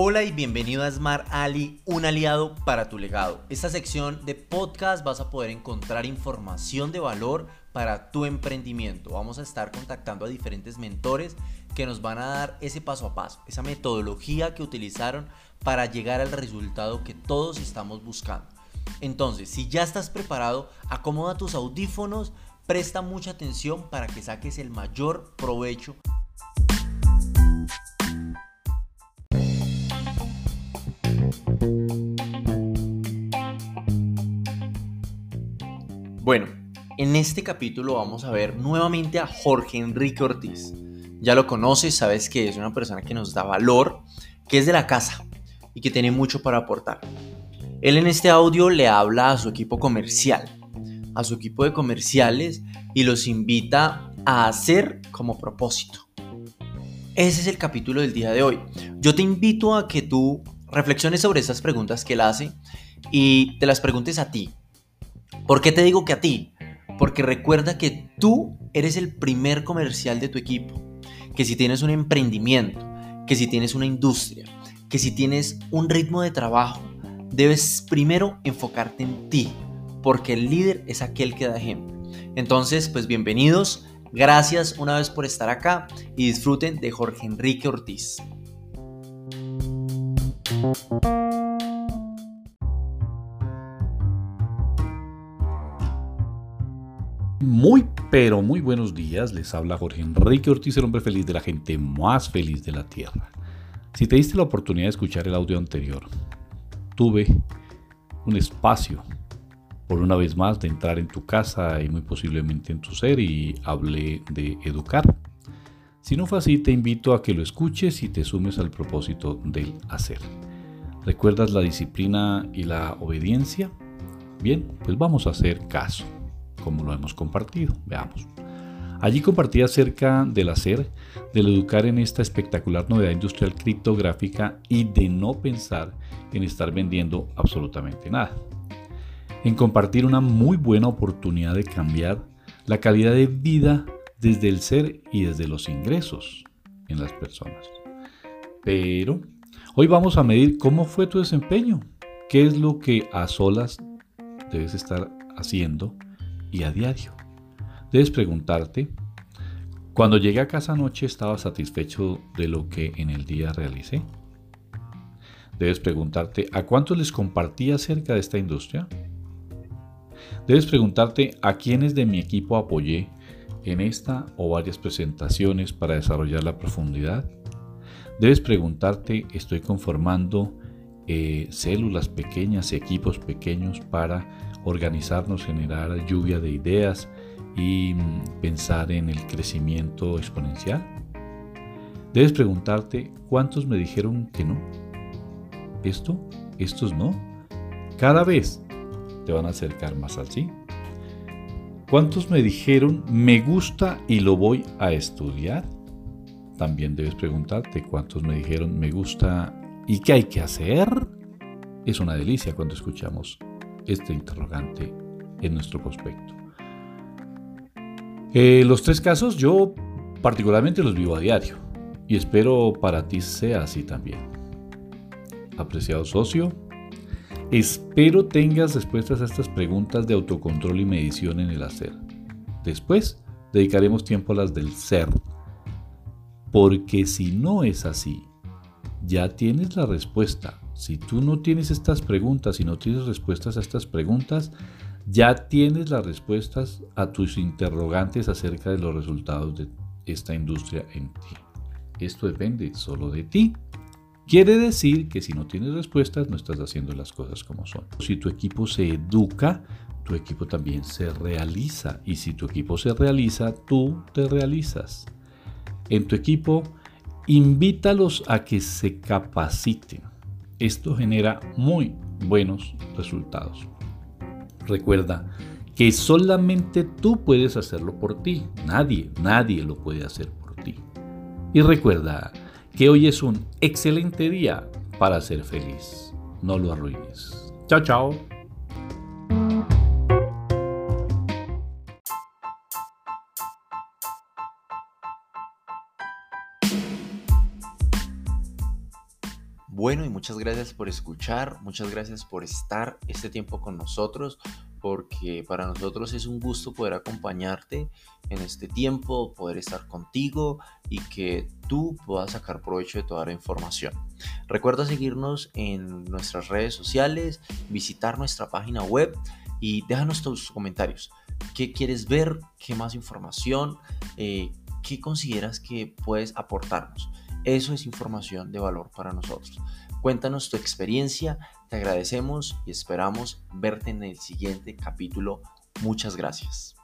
Hola y bienvenido a Smart Ali, un aliado para tu legado. Esta sección de podcast vas a poder encontrar información de valor para tu emprendimiento. Vamos a estar contactando a diferentes mentores que nos van a dar ese paso a paso, esa metodología que utilizaron para llegar al resultado que todos estamos buscando. Entonces, si ya estás preparado, acomoda tus audífonos, presta mucha atención para que saques el mayor provecho Bueno, en este capítulo vamos a ver nuevamente a Jorge Enrique Ortiz. Ya lo conoces, sabes que es una persona que nos da valor, que es de la casa y que tiene mucho para aportar. Él en este audio le habla a su equipo comercial, a su equipo de comerciales y los invita a hacer como propósito. Ese es el capítulo del día de hoy. Yo te invito a que tú reflexiones sobre estas preguntas que él hace y te las preguntes a ti. ¿Por qué te digo que a ti? Porque recuerda que tú eres el primer comercial de tu equipo. Que si tienes un emprendimiento, que si tienes una industria, que si tienes un ritmo de trabajo, debes primero enfocarte en ti, porque el líder es aquel que da ejemplo. Entonces, pues bienvenidos, gracias una vez por estar acá y disfruten de Jorge Enrique Ortiz. Pero muy buenos días. Les habla Jorge Enrique Ortiz, el hombre feliz de la gente más feliz de la Tierra. Si te diste la oportunidad de escuchar el audio anterior, tuve un espacio, por una vez más, de entrar en tu casa y muy posiblemente en tu ser y hablé de educar. Si no fue así, te invito a que lo escuches y te sumes al propósito del hacer. ¿Recuerdas la disciplina y la obediencia? Bien, pues vamos a hacer caso como lo hemos compartido. Veamos. Allí compartí acerca del hacer, del educar en esta espectacular novedad industrial criptográfica y de no pensar en estar vendiendo absolutamente nada. En compartir una muy buena oportunidad de cambiar la calidad de vida desde el ser y desde los ingresos en las personas. Pero hoy vamos a medir cómo fue tu desempeño, qué es lo que a solas debes estar haciendo y a diario. Debes preguntarte, cuando llegué a casa anoche estaba satisfecho de lo que en el día realicé. Debes preguntarte, ¿a cuántos les compartí acerca de esta industria? Debes preguntarte a quiénes de mi equipo apoyé en esta o varias presentaciones para desarrollar la profundidad. Debes preguntarte, ¿estoy conformando eh, células pequeñas, equipos pequeños para organizarnos, generar lluvia de ideas y mm, pensar en el crecimiento exponencial? Debes preguntarte cuántos me dijeron que no. Esto, estos no. Cada vez te van a acercar más al sí. ¿Cuántos me dijeron me gusta y lo voy a estudiar? También debes preguntarte cuántos me dijeron me gusta y qué hay que hacer. Es una delicia cuando escuchamos este interrogante en nuestro prospecto. Eh, los tres casos yo particularmente los vivo a diario y espero para ti sea así también. Apreciado socio, espero tengas respuestas a estas preguntas de autocontrol y medición en el hacer. Después dedicaremos tiempo a las del ser, porque si no es así, ya tienes la respuesta si tú no tienes estas preguntas y no tienes respuestas a estas preguntas, ya tienes las respuestas a tus interrogantes acerca de los resultados de esta industria en ti. Esto depende solo de ti. Quiere decir que si no tienes respuestas no estás haciendo las cosas como son. Si tu equipo se educa, tu equipo también se realiza. Y si tu equipo se realiza, tú te realizas. En tu equipo, invítalos a que se capaciten esto genera muy buenos resultados. Recuerda que solamente tú puedes hacerlo por ti. Nadie, nadie lo puede hacer por ti. Y recuerda que hoy es un excelente día para ser feliz. No lo arruines. Chao, chao. Bueno y muchas gracias por escuchar, muchas gracias por estar este tiempo con nosotros, porque para nosotros es un gusto poder acompañarte en este tiempo, poder estar contigo y que tú puedas sacar provecho de toda la información. Recuerda seguirnos en nuestras redes sociales, visitar nuestra página web y déjanos tus comentarios. ¿Qué quieres ver? ¿Qué más información? Eh, ¿Qué consideras que puedes aportarnos? Eso es información de valor para nosotros. Cuéntanos tu experiencia, te agradecemos y esperamos verte en el siguiente capítulo. Muchas gracias.